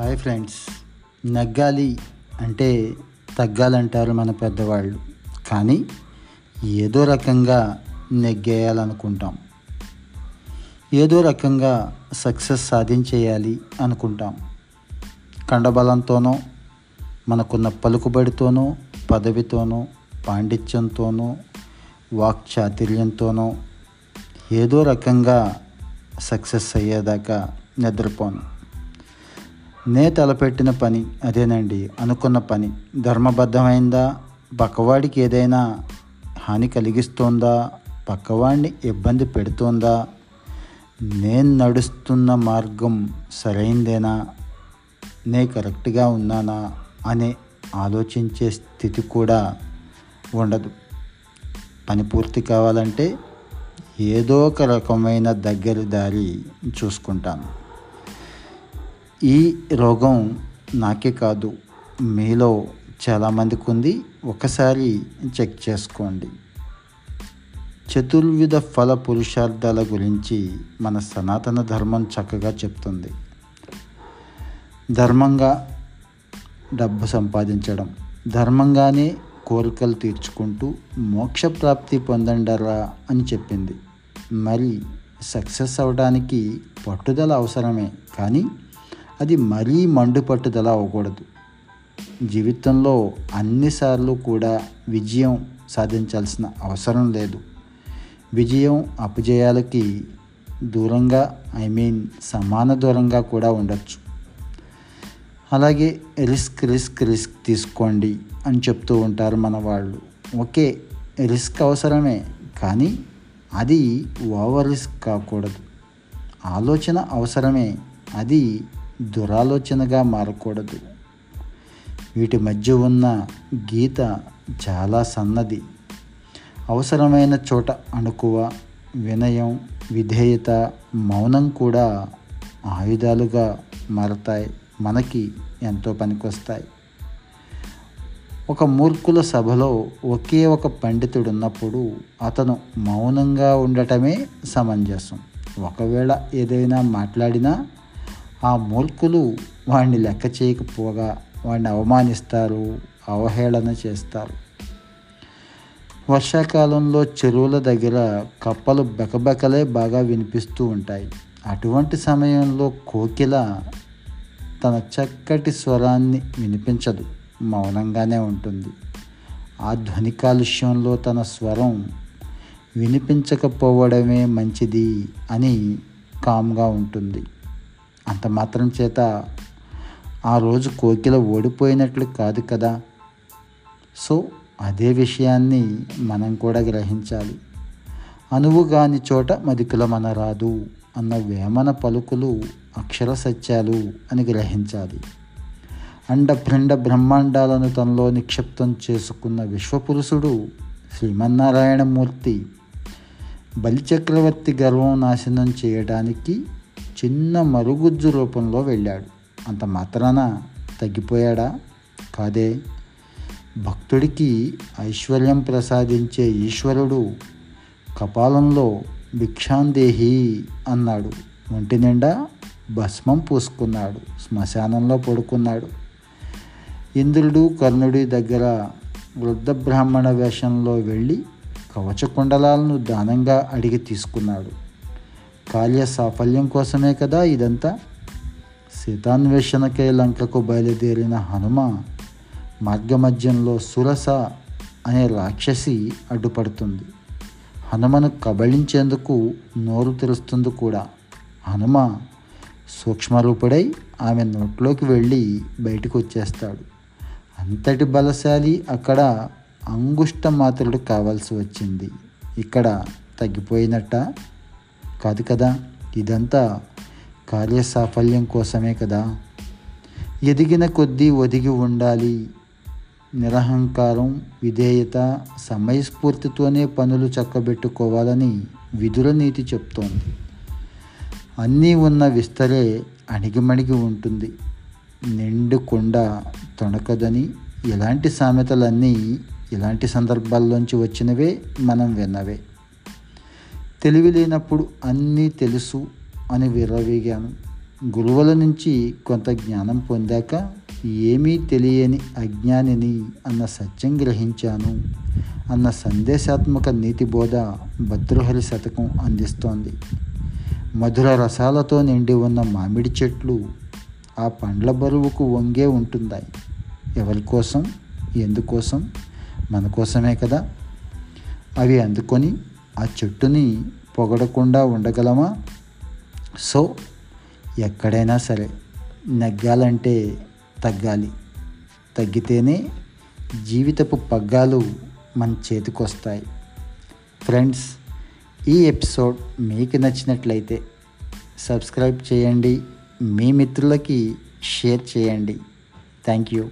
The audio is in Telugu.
Hi friends. నగ్గాలి అంటే తగ్గాలంటారు మన పెద్దవాళ్ళు. కానీ ఏదో రకంగా నెగ్గేయాలనుకుంటాం. ఏదో రకంగా సక్సెస్ సాధించేయాలి అనుకుంటాం. కండబలంతోనో మనకున్న పలుకుబడితోనో పదవితోనో పాండిత్యంతోనో వాక్చాతుర్యంతోనో ఏదో రకంగా సక్సెస్ అయ్యేదాకా నిద్రపోను. నే తలపెట్టిన పని అదేనండి. అనుకున్న పని. ధర్మబద్ధమైందా? పక్కవాడికి ఏదైనా హాని కలిగిస్తోందా? పక్కవాడిని ఇబ్బంది పెడుతోందా? నేను నడుస్తున్న మార్గం సరైందేనా? నే కరెక్ట్గా ఉన్నానా? అనే ఆలోచించే స్థితి కూడా ఉండదు. పని పూర్తి కావాలంటే ఏదో ఒక రకమైన దగ్గర దారి చూసుకుంటాను. ఈ రోగం నాకే కాదు మీలో చాలామందికి ఉంది ఒకసారి చెక్ చేసుకోండి. చతుర్విధ ఫల పురుషార్థాల గురించి మన సనాతన ధర్మం చక్కగా చెప్తుంది. ధర్మంగా డబ్బు సంపాదించడం ధర్మంగానే కోరికలు తీర్చుకుంటూ మోక్షప్రాప్తి పొందండరా అని చెప్పింది. మరి సక్సెస్ అవడానికి పట్టుదల అవసరమే కానీ అది మరీ మండుపట్టుదల అవ్వకూడదు. జీవితంలో అన్నిసార్లు కూడా విజయం సాధించాల్సిన అవసరం లేదు. విజయం అపజయాలకి దూరంగా ఐ మీన్ సమాన దూరంగా కూడా ఉండొచ్చు. అలాగే రిస్క్ రిస్క్ రిస్క్ తీసుకోండి అని చెప్తూ ఉంటారు మన వాళ్ళు. ఓకే రిస్క్ అవసరమే కానీ అది ఓవర్ రిస్క్ కాకూడదు. ఆలోచన అవసరమే అది దురాలోచనగా మారకూడదు. వీటి మధ్య ఉన్న గీత చాలా సన్నది. అవసరమైన చోట అణుకువ వినయం విధేయత మౌనం కూడా ఆయుధాలుగా మారతాయి. మనకి ఎంతో పనికొస్తాయి. ఒక మూర్ఖుల సభలో ఒకే ఒక పండితుడు ఉన్నప్పుడు అతను మౌనంగా ఉండటమే సమంజసం. ఒకవేళ ఏదైనా మాట్లాడినా ఆ మూర్ఖులు వాడిని లెక్క చేయకపోగా వాడిని అవమానిస్తారు అవహేళన చేస్తారు. వర్షాకాలంలో చెరువుల దగ్గర కప్పలు బెకబెకలే బాగా వినిపిస్తూ ఉంటాయి. అటువంటి సమయంలో కోకిల తన చక్కటి స్వరాన్ని వినిపించదు మౌనంగానే ఉంటుంది. ఆ ధ్వని కాలుష్యంలో తన స్వరం వినిపించకపోవడమే మంచిది అని కామ్గా ఉంటుంది. అంత మాత్రం చేత ఆ రోజు కోకిల ఓడిపోయినట్లు కాదు కదా. సో అదే విషయాన్ని మనం కూడా గ్రహించాలి. అనువు కాని చోట మదికుల మనరాదు అన్న వేమన పలుకులు అక్షర సత్యాలు అని గ్రహించాలి. అండభ్రండ బ్రహ్మాండాలను తనలో నిక్షిప్తం చేసుకున్న విశ్వపురుషుడు శ్రీమన్నారాయణమూర్తి బలిచక్రవర్తి గర్వం నాశనం చేయడానికి చిన్న మరుగుజ్జు రూపంలో వెళ్ళాడు. అంత మాత్రాన తగ్గిపోయాడా? కాదే. భక్తుడికి ఐశ్వర్యం ప్రసాదించే ఈశ్వరుడు కపాలంలో భిక్షాందేహి అన్నాడు. ఒంటి నిండా భస్మం పూసుకున్నాడు. శ్మశానంలో పడుకున్నాడు. ఇంద్రుడు కర్ణుడి దగ్గర వృద్ధ బ్రాహ్మణ వేషంలో వెళ్ళి కవచకుండలాలను దానంగా అడిగి తీసుకున్నాడు. కార్య సాఫల్యం కోసమే కదా ఇదంతా? సీతాన్వేషణకై లంకకు బయలుదేరిన హనుమ మార్గమధ్యంలో సురస అనే రాక్షసి అడ్డుపడుతుంది. హనుమను కబళించేందుకు నోరు తెరుస్తుంది కూడా. హనుమ సూక్ష్మరూపుడై ఆమె నోట్లోకి వెళ్ళి బయటకు వచ్చేస్తాడు అంతటి బలశాలి అక్కడ అంగుష్ట మాత్రుడు కావాల్సి వచ్చింది. ఇక్కడ తగ్గిపోయినట్ట? కాదు కదా? ఇదంతా కార్యసాఫల్యం కోసమే కదా? ఎదిగిన కొద్దీ ఒదిగి ఉండాలి. నిరహంకారం విధేయత సమయస్ఫూర్తితోనే పనులు చక్కబెట్టుకోవాలని విధుల నీతి చెప్తోంది. అన్నీ ఉన్న విస్తరే అణిగిమణిగి ఉంటుంది. నిండుకొండ తొణకదని ఇలాంటి సామెతలన్నీ ఇలాంటి సందర్భాల్లోంచి వచ్చినవే మనం విన్నవే. తెలివి లేనప్పుడు అన్నీ తెలుసు అని విర్రవీగాను. గురువుల నుంచి కొంత జ్ఞానం పొందాక ఏమీ తెలియని అజ్ఞానిని అన్న సత్యం గ్రహించాను. అన్న సందేశాత్మక నీతి బోధ భద్రహరి శతకం అందిస్తోంది. మధుర రసాలతో నిండి ఉన్న మామిడి చెట్లు ఆ పండ్ల బరువుకు వంగే ఉంటున్నాయి. ఎవరి కోసం? ఎందుకోసం? మన కోసమే కదా? అవి అందుకొని ఆ చెట్టుని పొగడకుండా ఉండగలమా? సో ఎక్కడైనా సరే నెగ్గాలంటే తగ్గాలి. తగ్గితేనే జీవితపు పగ్గాలు మన చేతికొస్తాయి. ఫ్రెండ్స్ ఈ ఎపిసోడ్ మీకు నచ్చినట్లయితే సబ్స్క్రైబ్ చేయండి. మీ మిత్రులకి షేర్ చేయండి. Thank you.